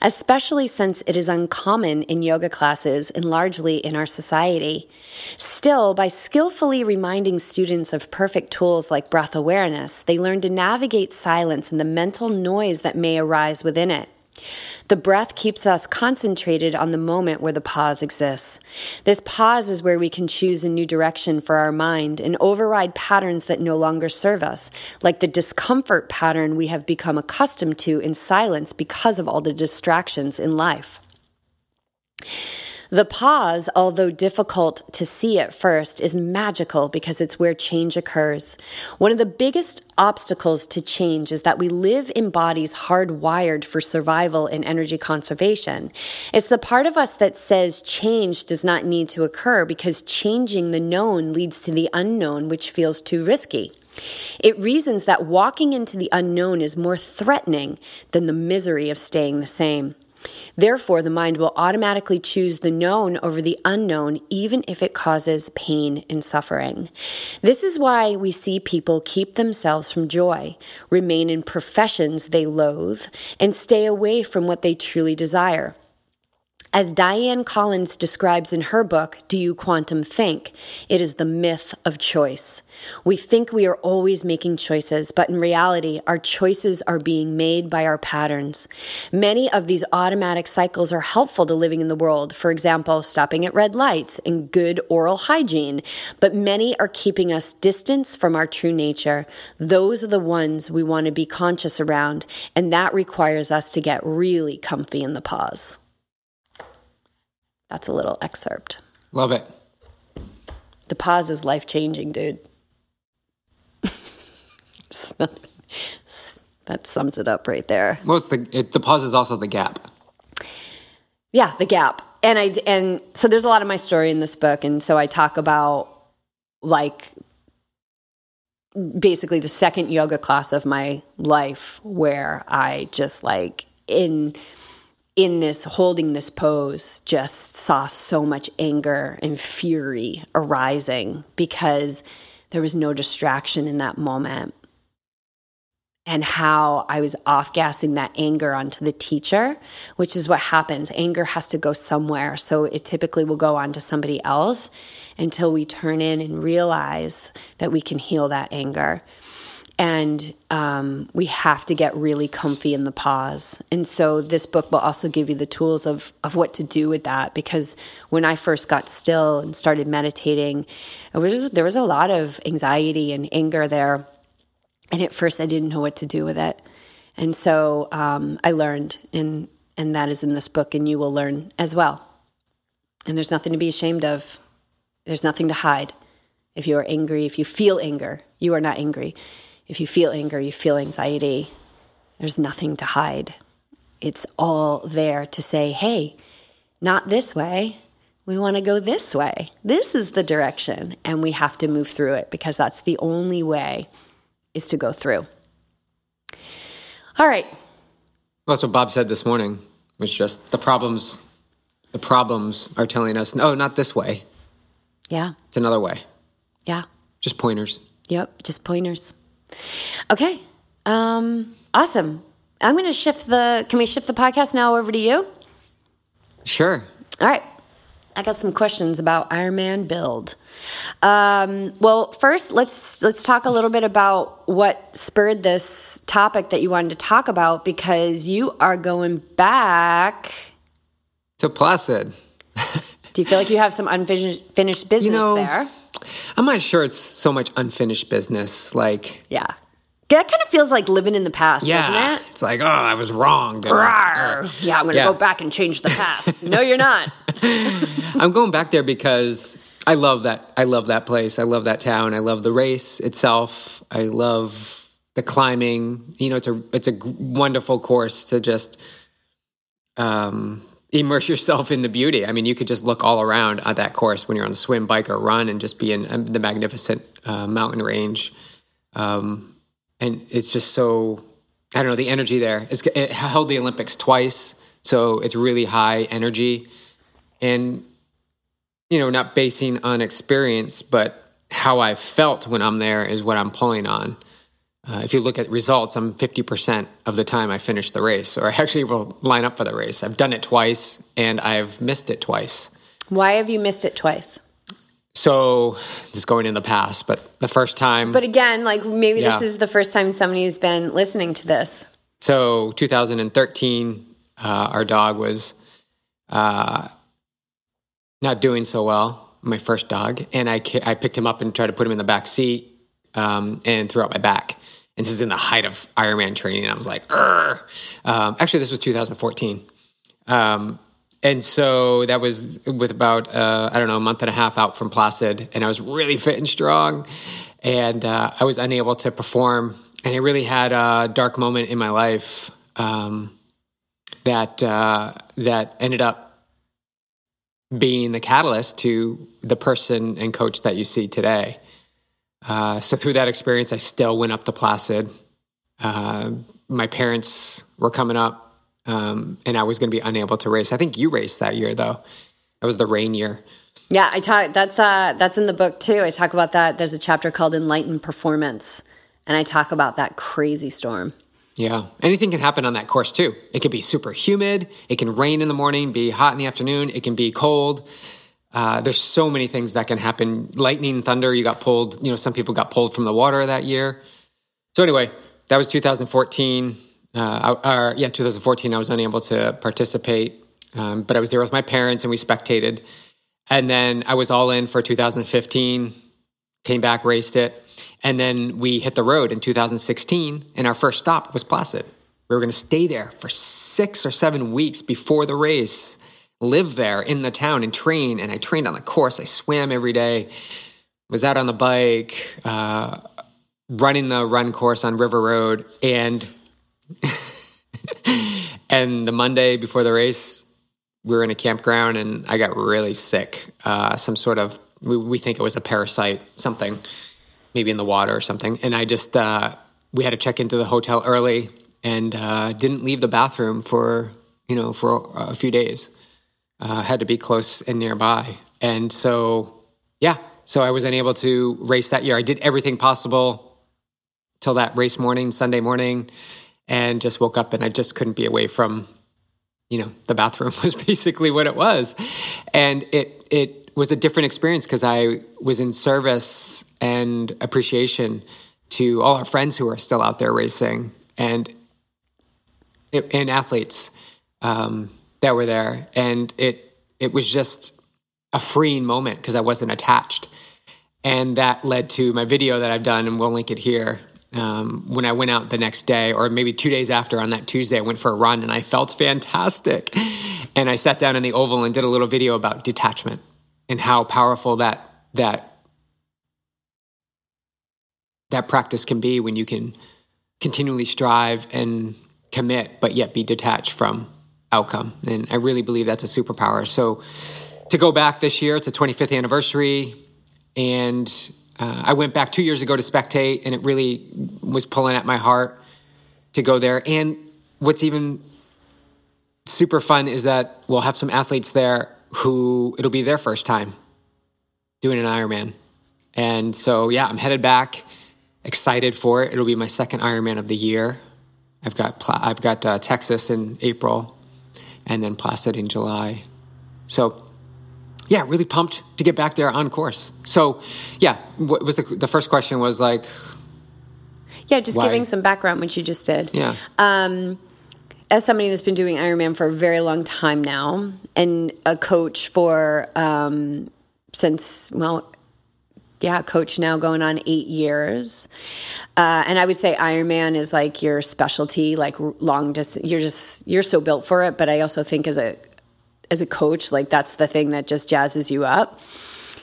especially since it is uncommon in yoga classes and largely in our society. Still, by skillfully reminding students of perfect tools like breath awareness, they learn to navigate silence and the mental noise that may arise within it. The breath keeps us concentrated on the moment where the pause exists. This pause is where we can choose a new direction for our mind and override patterns that no longer serve us, like the discomfort pattern we have become accustomed to in silence because of all the distractions in life. The pause, although difficult to see at first, is magical because it's where change occurs. One of the biggest obstacles to change is that we live in bodies hardwired for survival and energy conservation. It's the part of us that says change does not need to occur because changing the known leads to the unknown, which feels too risky. It reasons that walking into the unknown is more threatening than the misery of staying the same. Therefore, the mind will automatically choose the known over the unknown, even if it causes pain and suffering. This is why we see people keep themselves from joy, remain in professions they loathe, and stay away from what they truly desire. As Dianne Collins describes in her book, Do You Quantum Think? It is the myth of choice. We think we are always making choices, but in reality, our choices are being made by our patterns. Many of these automatic cycles are helpful to living in the world, for example, stopping at red lights and good oral hygiene, but many are keeping us distance from our true nature. Those are the ones we want to be conscious around, and that requires us to get really comfy in the pause. That's a little excerpt. Love it. The pause is life changing, dude. that sums it up right there. Well, it's the it, the pause is also the gap. Yeah, the gap, and I and so there's a lot of my story in this book, and so I talk about like basically the second yoga class of my life where I just like in in this holding this pose just saw so much anger and fury arising because there was no distraction in that moment and how I was off gassing that anger onto the teacher, which is what happens. Anger has to go somewhere. So it typically will go on to somebody else until we turn in and realize that we can heal that anger. And um, we have to get really comfy in the pause. And so this book will also give you the tools of, of what to do with that. Because when I first got still and started meditating, it was there was a lot of anxiety and anger there and at first, I didn't know what to do with it. And so um, I learned, and, and that is in this book, and you will learn as well. And there's nothing to be ashamed of, there's nothing to hide. If you are angry, if you feel anger, you are not angry. If you feel anger, you feel anxiety, there's nothing to hide. It's all there to say, hey, not this way. We want to go this way. This is the direction. And we have to move through it because that's the only way is to go through. All right. Well, that's what Bob said this morning was just the problems the problems are telling us, no, not this way. Yeah. It's another way. Yeah. Just pointers. Yep, just pointers. Okay. Um, awesome. I'm going to shift the can we shift the podcast now over to you? Sure. All right. I got some questions about Ironman build. Um, well, first, let's let's talk a little bit about what spurred this topic that you wanted to talk about because you are going back to Placid. Do you feel like you have some unfinished business you know, there? I'm not sure it's so much unfinished business. Like, yeah, that kind of feels like living in the past, yeah, doesn't it? It's like, oh, I was wrong. Yeah, I'm going to yeah. go back and change the past. no, you're not. I'm going back there because I love that. I love that place. I love that town. I love the race itself. I love the climbing. You know, it's a it's a wonderful course to just um, immerse yourself in the beauty. I mean, you could just look all around at that course when you're on swim, bike, or run, and just be in um, the magnificent uh, mountain range. Um, and it's just so I don't know the energy there. It's, it held the Olympics twice, so it's really high energy, and you know, not basing on experience, but how I felt when I'm there is what I'm pulling on. Uh, if you look at results, I'm 50% of the time I finish the race, or I actually will line up for the race. I've done it twice and I've missed it twice. Why have you missed it twice? So, just going in the past, but the first time. But again, like maybe yeah. this is the first time somebody's been listening to this. So, 2013, uh, our dog was uh, not doing so well, my first dog, and I, I picked him up and tried to put him in the back seat um, and threw out my back. And this is in the height of Ironman training. I was like, um, actually, this was 2014. Um, and so that was with about, uh, I don't know, a month and a half out from Placid. And I was really fit and strong. And uh, I was unable to perform. And I really had a dark moment in my life um, that, uh, that ended up being the catalyst to the person and coach that you see today. Uh, so through that experience, I still went up to Placid. Uh, my parents were coming up, um, and I was going to be unable to race. I think you raced that year, though. That was the rain year. Yeah, I talk. That's uh, that's in the book too. I talk about that. There's a chapter called "Enlightened Performance," and I talk about that crazy storm. Yeah. Anything can happen on that course too. It can be super humid. It can rain in the morning, be hot in the afternoon. It can be cold. Uh, there's so many things that can happen. Lightning, thunder, you got pulled. You know, some people got pulled from the water that year. So, anyway, that was 2014. Uh, or, yeah, 2014, I was unable to participate, um, but I was there with my parents and we spectated. And then I was all in for 2015, came back, raced it. And then we hit the road in 2016, and our first stop was Placid. We were going to stay there for six or seven weeks before the race, live there in the town and train. And I trained on the course. I swam every day, was out on the bike, uh, running the run course on River Road. And, and the Monday before the race, we were in a campground and I got really sick. Uh, some sort of, we, we think it was a parasite, something maybe in the water or something. And I just, uh, we had to check into the hotel early and uh, didn't leave the bathroom for you know, for a few days. Uh, had to be close and nearby. And so, yeah, so I was unable to race that year. I did everything possible till that race morning, Sunday morning, and just woke up and I just couldn't be away from, you know, the bathroom was basically what it was. And it, it was a different experience because I was in service and appreciation to all our friends who are still out there racing and, and athletes um, that were there, and it it was just a freeing moment because I wasn't attached, and that led to my video that I've done, and we'll link it here. Um, when I went out the next day, or maybe two days after on that Tuesday, I went for a run and I felt fantastic. And I sat down in the oval and did a little video about detachment and how powerful that that that practice can be when you can continually strive and commit, but yet be detached from outcome. And I really believe that's a superpower. So to go back this year, it's a 25th anniversary. And uh, I went back two years ago to spectate, and it really was pulling at my heart to go there. And what's even super fun is that we'll have some athletes there who it'll be their first time doing an Ironman. And so, yeah, I'm headed back, excited for it. It'll be my second Ironman of the year. I've got I've got uh, Texas in April, and then Placid in July. So, yeah, really pumped to get back there on course. So, yeah, what was the, the first question was like, yeah, just why? giving some background, which you just did. Yeah. Um, as somebody that's been doing Ironman for a very long time now, and a coach for um, since well, yeah, coach now going on eight years. Uh, and I would say Ironman is like your specialty, like long distance. You're just you're so built for it. But I also think as a as a coach, like that's the thing that just jazzes you up.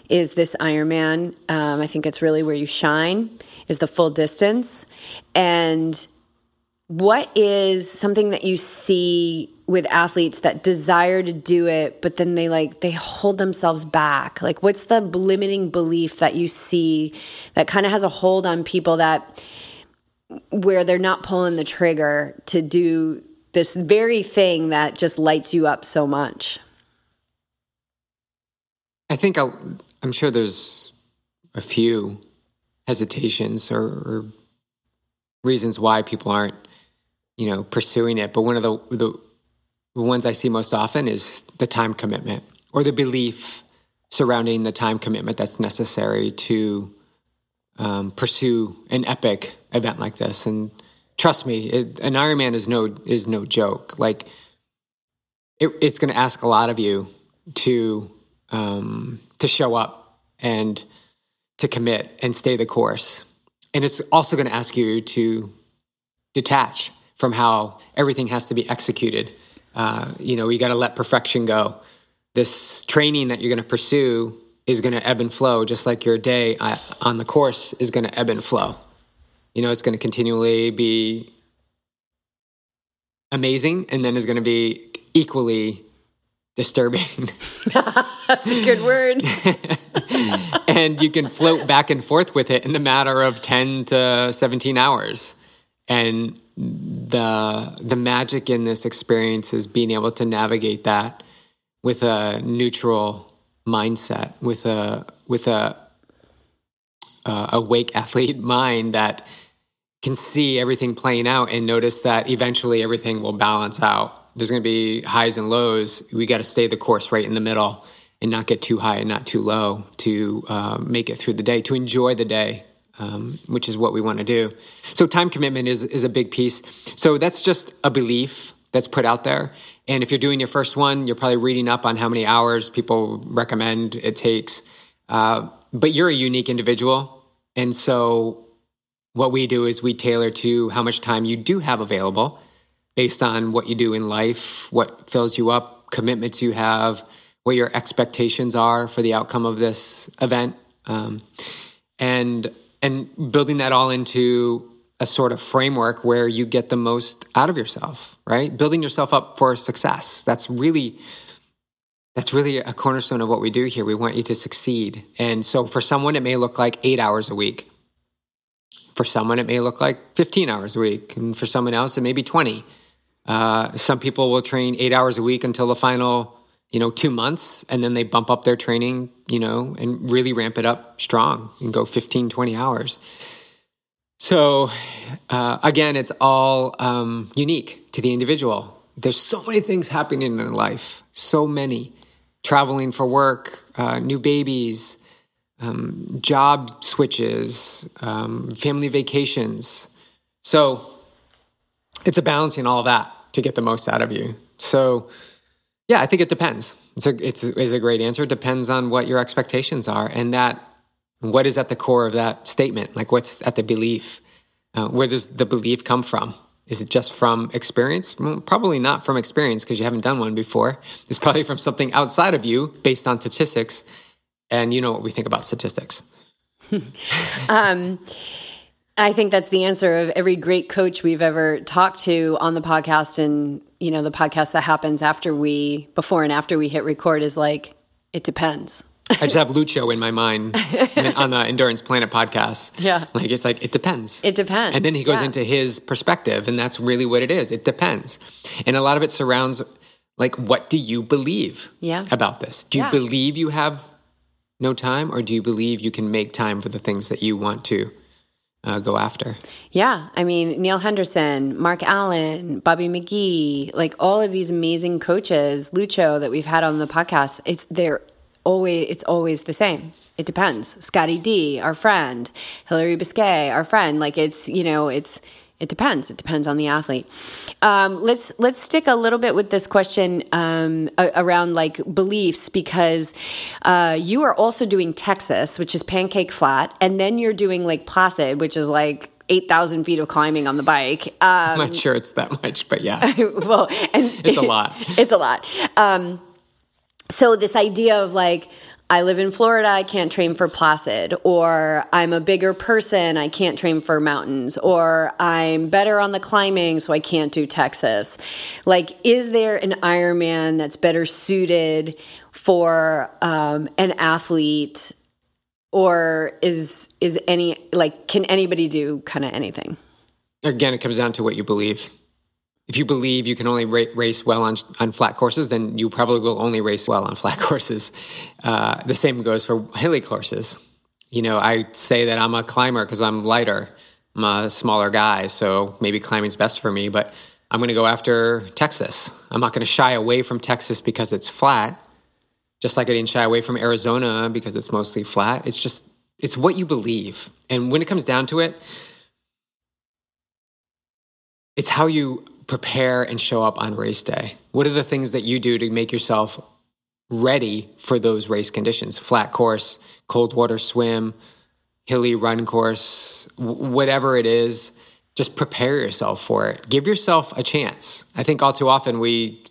Is this Ironman? Um, I think it's really where you shine. Is the full distance and what is something that you see with athletes that desire to do it but then they like they hold themselves back. Like what's the limiting belief that you see that kind of has a hold on people that where they're not pulling the trigger to do this very thing that just lights you up so much? I think i am sure there's a few hesitations or, or reasons why people aren't you know pursuing it but one of the the ones i see most often is the time commitment or the belief surrounding the time commitment that's necessary to um, pursue an epic event like this and trust me it, an ironman is no is no joke like it, it's going to ask a lot of you to um, to show up and to commit and stay the course and it's also going to ask you to detach from how everything has to be executed. Uh, you know, you got to let perfection go. This training that you're going to pursue is going to ebb and flow, just like your day uh, on the course is going to ebb and flow. You know, it's going to continually be amazing and then is going to be equally disturbing. That's a good word. and you can float back and forth with it in the matter of 10 to 17 hours. And the the magic in this experience is being able to navigate that with a neutral mindset, with a with a uh, awake athlete mind that can see everything playing out and notice that eventually everything will balance out. There's going to be highs and lows. We got to stay the course right in the middle and not get too high and not too low to uh, make it through the day, to enjoy the day, um, which is what we want to do. So time commitment is is a big piece. So that's just a belief that's put out there. And if you're doing your first one, you're probably reading up on how many hours people recommend it takes. Uh, but you're a unique individual, and so what we do is we tailor to how much time you do have available based on what you do in life, what fills you up, commitments you have, what your expectations are for the outcome of this event. Um, and and building that all into a sort of framework where you get the most out of yourself, right? Building yourself up for success. That's really that's really a cornerstone of what we do here. We want you to succeed. And so for someone it may look like 8 hours a week. For someone it may look like 15 hours a week, and for someone else it may be 20. Uh, some people will train eight hours a week until the final, you know, two months, and then they bump up their training, you know, and really ramp it up strong and go 15, 20 hours. So, uh, again, it's all um, unique to the individual. There's so many things happening in life, so many traveling for work, uh, new babies, um, job switches, um, family vacations. So it's a balancing all that to get the most out of you. So yeah, I think it depends. It's a it's is a great answer. It depends on what your expectations are and that what is at the core of that statement. Like what's at the belief? Uh, where does the belief come from? Is it just from experience? Well, probably not from experience because you haven't done one before. It's probably from something outside of you based on statistics. And you know what we think about statistics. um, I think that's the answer of every great coach we've ever talked to on the podcast. And, you know, the podcast that happens after we, before and after we hit record is like, it depends. I just have Lucho in my mind on the Endurance Planet podcast. Yeah. Like it's like, it depends. It depends. And then he goes yeah. into his perspective, and that's really what it is. It depends. And a lot of it surrounds like, what do you believe yeah. about this? Do you Yeah. believe you have no time, or do you believe you can make time for the things that you want to uh, go after? Yeah. I mean, Neal Henderson, Mark Allen, Bobby McGee, like all of these amazing coaches, Lucho that we've had on the podcast, it's they're always it's always the same. It depends. Scotty D, our friend, Hillary Biscay, our friend. Like it's, you know, it's it depends. It depends on the athlete. Um, let's let's stick a little bit with this question um, a- around like beliefs because uh, you are also doing Texas, which is pancake flat, and then you're doing Lake Placid, which is like eight thousand feet of climbing on the bike. Um, I'm not sure it's that much, but yeah. well, and It's a lot. it's a lot. Um, so this idea of like I live in Florida, I can't train for Placid, or I'm a bigger person, I can't train for mountains, or I'm better on the climbing, so I can't do Texas. Like, is there an Ironman that's better suited for um, an athlete, or is is any like can anybody do kind of anything? Again, it comes down to what you believe. If you believe you can only ra- race well on on flat courses, then you probably will only race well on flat courses. Uh, the same goes for hilly courses. You know, I say that I'm a climber because I'm lighter. I'm a smaller guy, so maybe climbing's best for me. But I'm going to go after Texas. I'm not going to shy away from Texas because it's flat. Just like I didn't shy away from Arizona because it's mostly flat. It's just it's what you believe, and when it comes down to it, it's how you prepare and show up on race day. What are the things that you do to make yourself ready for those race conditions? Flat course, cold water swim, hilly run course, whatever it is, just prepare yourself for it. Give yourself a chance. I think all too often we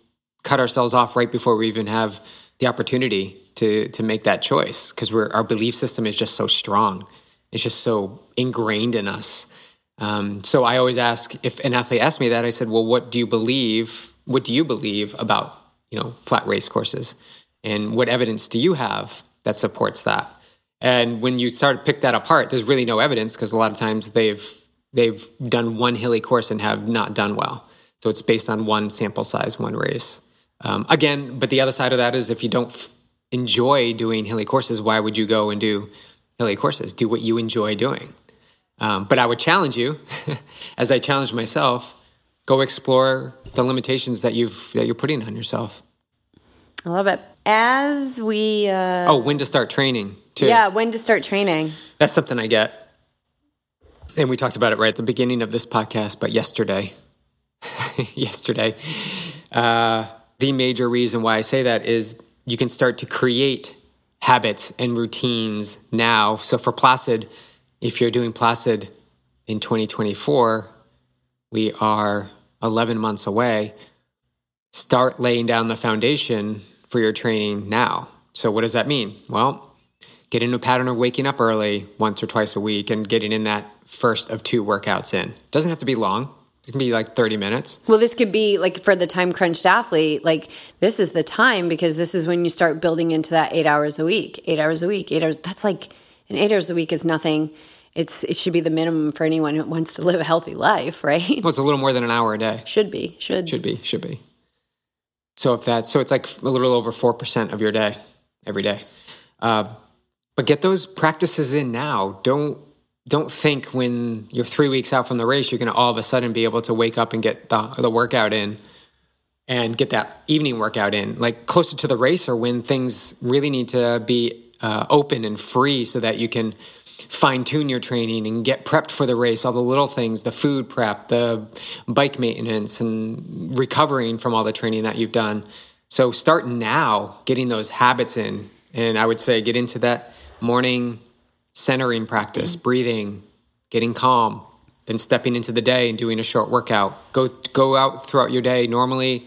cut ourselves off right before we even have the opportunity to to make that choice because our belief system is just so strong. It's just so ingrained in us. Um, so I always ask if an athlete asks me that, I said, "Well, what do you believe? What do you believe about you know flat race courses, and what evidence do you have that supports that?" And when you start to pick that apart, there's really no evidence because a lot of times they've they've done one hilly course and have not done well. So it's based on one sample size, one race. Um, again, but the other side of that is if you don't f- enjoy doing hilly courses, why would you go and do hilly courses? Do what you enjoy doing. Um, but I would challenge you, as I challenge myself, go explore the limitations that you've that you're putting on yourself. I love it. As we, uh, Oh, when to start training too. yeah, when to start training. That's something I get. And we talked about it right at the beginning of this podcast, but yesterday, yesterday, uh, the major reason why I say that is you can start to create habits and routines now. So for Placid, if you're doing Placid in 2024, we are 11 months away. Start laying down the foundation for your training now. So, what does that mean? Well, get into a pattern of waking up early once or twice a week and getting in that first of two workouts in. Doesn't have to be long. It can be like 30 minutes. Well, this could be like for the time crunched athlete, like this is the time because this is when you start building into that eight hours a week, eight hours a week, eight hours. That's like, and eight hours a week is nothing. It's it should be the minimum for anyone who wants to live a healthy life, right? Well, it's a little more than an hour a day. Should be. Should. Should be. Should be. So if that's so, it's like a little over four percent of your day every day. Uh, but get those practices in now. Don't don't think when you're three weeks out from the race, you're going to all of a sudden be able to wake up and get the, the workout in and get that evening workout in. Like closer to the race, or when things really need to be uh, open and free, so that you can fine tune your training and get prepped for the race, all the little things, the food prep, the bike maintenance, and recovering from all the training that you've done. So start now getting those habits in. And I would say get into that morning centering practice, mm-hmm. breathing, getting calm, then stepping into the day and doing a short workout. Go go out throughout your day normally.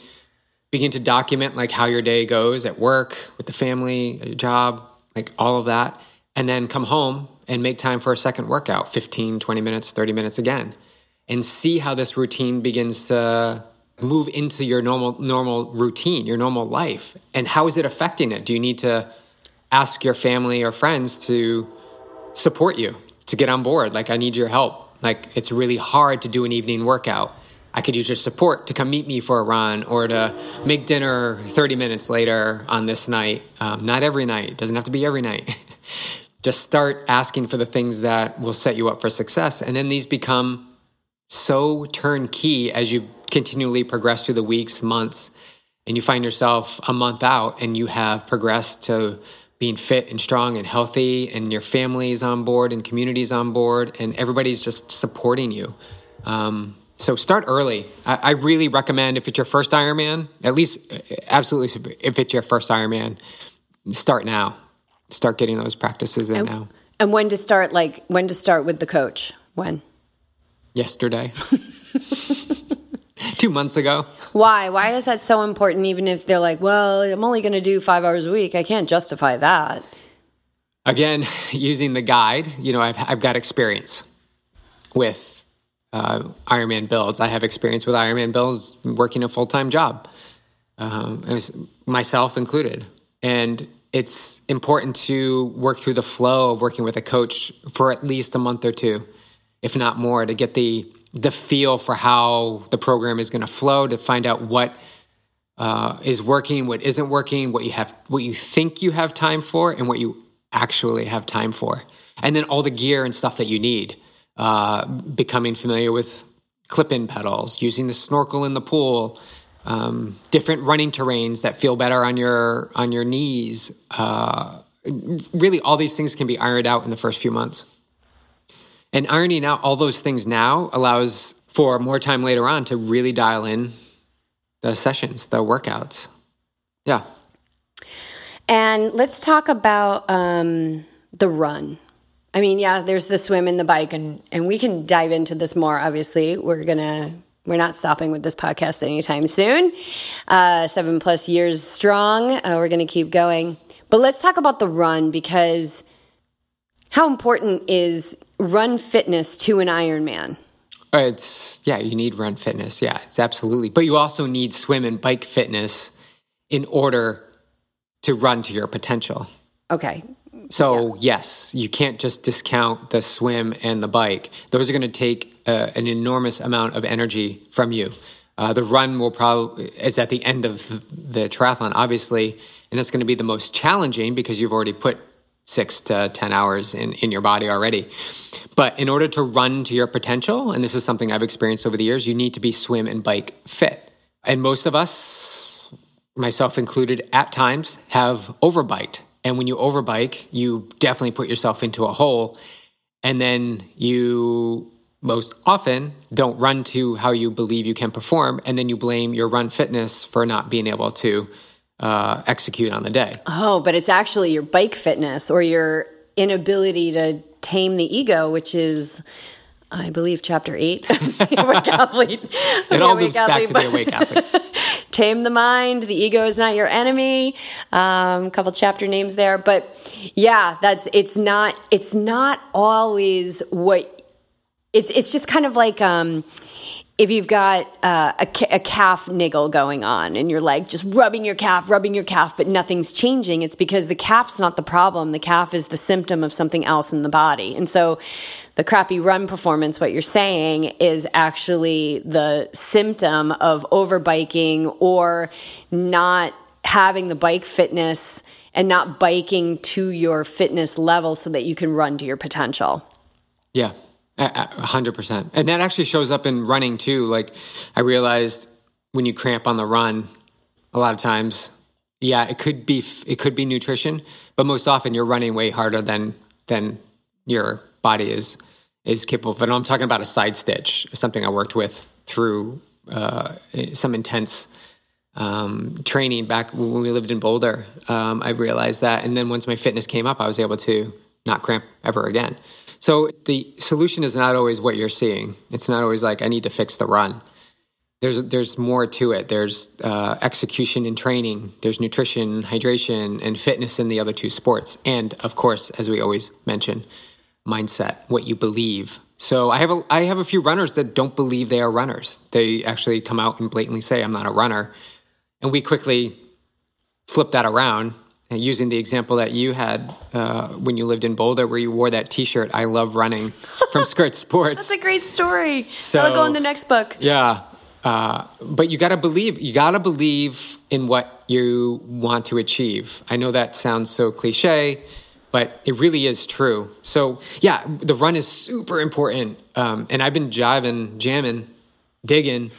Begin to document like how your day goes at work, with the family, your job, like all of that. And then come home and make time for a second workout 15 20 minutes 30 minutes again and see how this routine begins to move into your normal normal routine your normal life. And how is it affecting it? Do you need to ask your family or friends to support you to get on board? Like i need your help. Like it's really hard to do an evening workout. I could use your support to come meet me for a run or to make dinner 30 minutes later on this night. Um, not every night. It doesn't have to be every night just start asking for the things that will set you up for success. And then these become so turnkey as you continually progress through the weeks, months, and you find yourself a month out and you have progressed to being fit and strong and healthy, and your family is on board and community's on board, and everybody's just supporting you. Um, so start early. I, I, really recommend if it's your first Ironman, at least absolutely if it's your first Ironman, start now start getting those practices in and, now. And when to start, like when to start with the coach? When? Yesterday. Two months ago. Why? Why is that so important? Even if they're like, well, I'm only going to do five hours a week, I can't justify that. Again, using the guide, you know, I've, I've got experience with uh, Ironman builds. I have experience with Ironman builds working a full time job, um, myself included. And it's important to work through the flow of working with a coach for at least a month or two, if not more, to get the the feel for how the program is going to flow, to find out what uh, is working, what isn't working, what you have, what you think you have time for, and what you actually have time for, and then all the gear and stuff that you need. Uh, becoming familiar with clip-in pedals, using the snorkel in the pool, um, different running terrains that feel better on your on your knees. Uh, really, all these things can be ironed out in the first few months. And ironing out all those things now allows for more time later on to really dial in the sessions, the workouts. Yeah. And let's talk about um, the run. I mean, yeah, there's the swim and the bike, and, and we can dive into this more. Obviously, we're gonna we're not stopping with this podcast anytime soon. Uh, seven plus years strong. Uh, we're going to keep going. But let's talk about the run because how important is run fitness to an Ironman? It's yeah, you need run fitness. Yeah, it's absolutely. But you also need swim and bike fitness in order to run to your potential. Okay. So, yeah. yes, you can't just discount the swim and the bike. Those are going to take uh, an enormous amount of energy from you. Uh, the run will probably is at the end of the triathlon, obviously, and that's going to be the most challenging because you've already put six to ten hours in in your body already. But in order to run to your potential, and this is something I've experienced over the years, you need to be swim and bike fit. And most of us, myself included, at times have overbiked. And when you overbike, you definitely put yourself into a hole. And then you most often don't run to how you believe you can perform, and then you blame your run fitness for not being able to uh, execute on the day. Oh, but it's actually your bike fitness or your inability to tame the ego, which is. I believe chapter eight awake athlete. It all loops back to the awake athlete. Tame the mind. The ego is not your enemy. Um, a couple chapter names there, but yeah, that's it's not it's not always what it's it's just kind of like um, if you've got uh, a, a calf niggle going on and you're like just rubbing your calf, rubbing your calf, but nothing's changing, it's because the calf's not the problem. The calf is the symptom of something else in the body. And so the crappy run performance, what you're saying, is actually the symptom of overbiking or not having the bike fitness and not biking to your fitness level so that you can run to your potential. Yeah, hundred percent. And that actually shows up in running too. Like I realized when you cramp on the run, a lot of times, yeah, it could be it could be nutrition, but most often you're running way harder than than your body is is capable of. And I'm talking about a side stitch, something I worked with through uh, some intense um, training back when we lived in Boulder. Um, I realized that, and then once my fitness came up, I was able to not cramp ever again. So the solution is not always what you're seeing. It's not always like I need to fix the run. There's there's more to it. There's uh, execution and training. There's nutrition, hydration, and fitness in the other two sports. And of course, as we always mention, mindset, what you believe. So I have a I have a few runners that don't believe they are runners. They actually come out and blatantly say I'm not a runner, and we quickly flip that around using the example that you had uh, when you lived in Boulder, where you wore that T-shirt, "I love running" from Skirt Sports. That's a great story. So, That'll go in the next book. Yeah, uh, but you got to believe. You got to believe in what you want to achieve. I know that sounds so cliche, but it really is true. So yeah, the run is super important. Um, and I've been jiving, jamming, digging,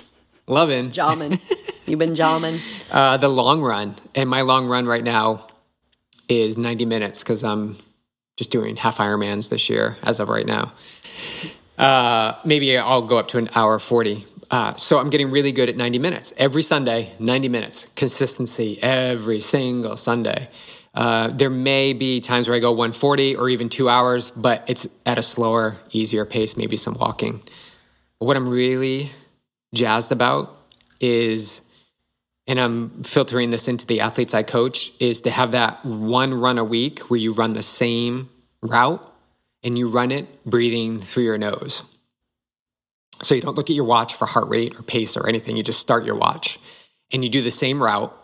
loving. Jamming. You've been jamming. Uh, the long run, and my long run right now is 90 minutes because I'm just doing half Ironmans this year as of right now. Uh, maybe I'll go up to an hour 40. Uh, so I'm getting really good at 90 minutes every Sunday, 90 minutes, consistency every single Sunday. Uh, there may be times where I go 140 or even two hours, but it's at a slower, easier pace, maybe some walking. What I'm really jazzed about is and I'm filtering this into the athletes I coach, is to have that one run a week where you run the same route and you run it breathing through your nose. So you don't look at your watch for heart rate or pace or anything. You just start your watch and you do the same route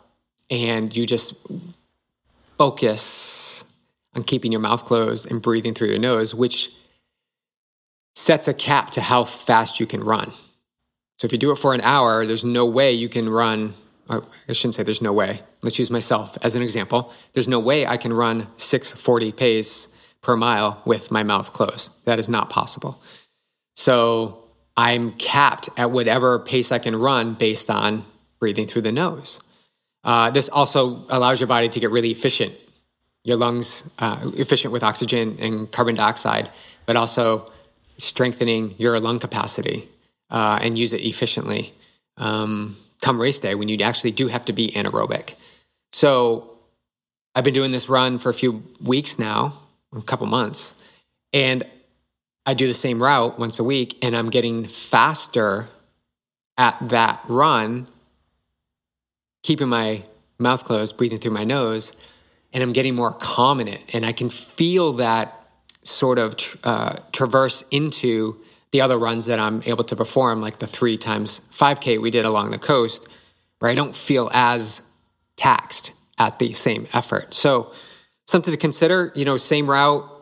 and you just focus on keeping your mouth closed and breathing through your nose, which sets a cap to how fast you can run. So if you do it for an hour, there's no way you can run I shouldn't say there's no way. Let's use myself as an example. There's no way I can run 640 pace per mile with my mouth closed. That is not possible. So I'm capped at whatever pace I can run based on breathing through the nose. Uh, this also allows your body to get really efficient, your lungs uh, efficient with oxygen and carbon dioxide, but also strengthening your lung capacity uh, and use it efficiently. Um, come race day when you actually do have to be anaerobic. So I've been doing this run for a few weeks now, a couple months, and I do the same route once a week, and I'm getting faster at that run, keeping my mouth closed, breathing through my nose, and I'm getting more calm in it. And I can feel that sort of uh, traverse into the other runs that I'm able to perform, like the three times 5K we did along the coast, where I don't feel as taxed at the same effort. So, something to consider, you know, same route,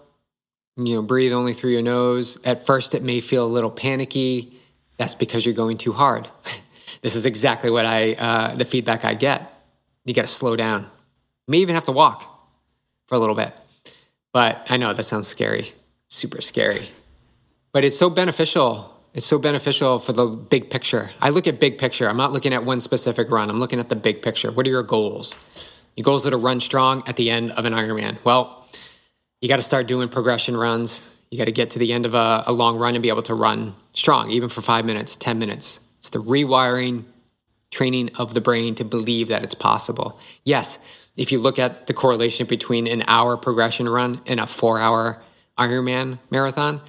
you know, breathe only through your nose. At first, it may feel a little panicky. That's because you're going too hard. this is exactly what I, uh, the feedback I get. You got to slow down. You may even have to walk for a little bit. But I know that sounds scary, super scary but it's so beneficial. It's so beneficial for the big picture. I look at big picture. I'm not looking at one specific run. I'm looking at the big picture. What are your goals? Your goals are to run strong at the end of an Ironman. Well, you got to start doing progression runs. You got to get to the end of a, a long run and be able to run strong, even for five minutes, 10 minutes. It's the rewiring, training of the brain to believe that it's possible. Yes, if you look at the correlation between an hour progression run and a four hour Ironman marathon,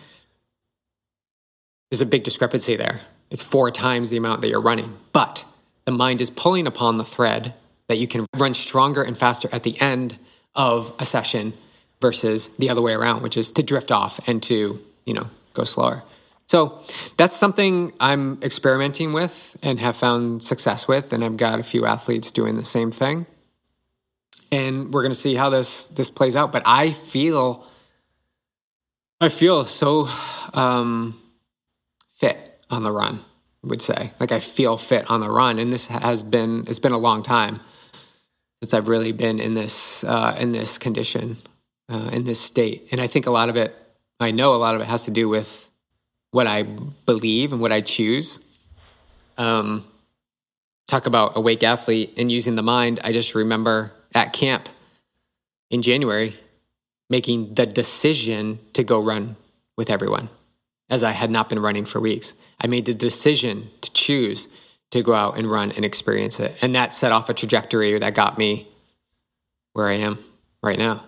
there's a big discrepancy there. It's four times the amount that you're running. But the mind is pulling upon the thread that you can run stronger and faster at the end of a session versus the other way around, which is to drift off and to, you know, go slower. So that's something I'm experimenting with and have found success with, and I've got a few athletes doing the same thing. And we're to see how this this plays out. But I feel, I feel so um, fit on the run. I would say like I feel fit on the run, and this has been it's been a long time since I've really been in this uh, in this condition, uh, in this state. And I think a lot of it, I know a lot of it has to do with what I believe and what I choose. Um, talk about awake athlete and using the mind. I just remember at camp in January making the decision to go run with everyone as I had not been running for weeks. I made the decision to choose to go out and run and experience it. And that set off a trajectory that got me where I am right now.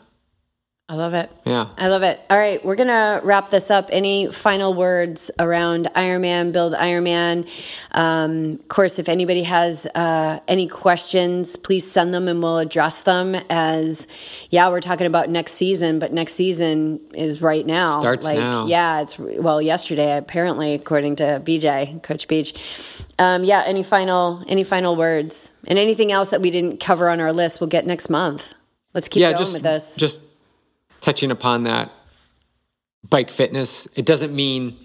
I love it. Yeah. I love it. All right, we're going to wrap this up. Any final words around Ironman, Build Ironman? Um, of course, if anybody has uh, any questions, please send them and we'll address them as, yeah, we're talking about next season, but next season is right now. Starts like, now. Yeah, it's, well, yesterday, apparently, according to BJ, Coach Beej. Um, yeah, any final, any final words? And anything else that we didn't cover on our list, we'll get next month. Let's keep yeah, going just, with this. Just touching upon that bike fitness, it doesn't mean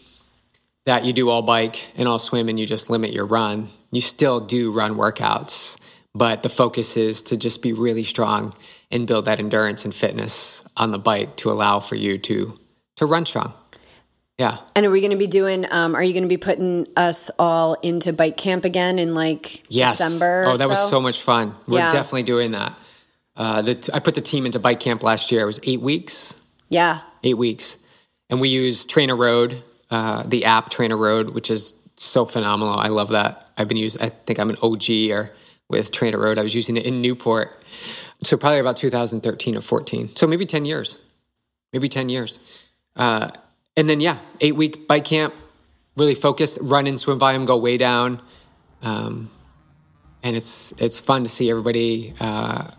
that you do all bike and all swim and you just limit your run. You still do run workouts, but the focus is to just be really strong and build that endurance and fitness on the bike to allow for you to to run strong. Yeah. And are we going to be doing? Um, are you going to be putting us all into bike camp again in like yes. December? Oh, that was so much fun. We're Yeah. definitely doing that. Uh, the, I put the team into bike camp last year. It was eight weeks. Yeah, eight weeks. And we use Trainer Road, uh, the app Trainer Road, which is so phenomenal. I love that. I've been using, I think I'm an OG or with Trainer Road. I was using it in Newport. So probably about 2013 or 14. So maybe 10 years, maybe 10 years. Uh, and then, yeah, eight week bike camp, really focused, run and swim volume go way down. Um, and it's, it's fun to see everybody, uh,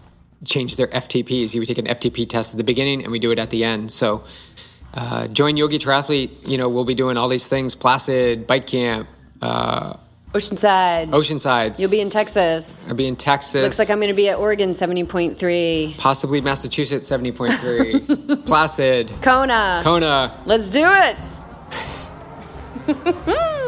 change their FTPs. You would take an FTP test at the beginning, and we do it at the end. So, uh, join Yogi Triathlete. You know, we'll be doing all these things: Placid, Bike Camp, uh, Oceanside. Oceansides. You'll be in Texas. I'll be in Texas. Looks like I'm going to be at Oregon seventy point three. possibly Massachusetts, seventy point three. Placid, Kona. Kona. Let's do it.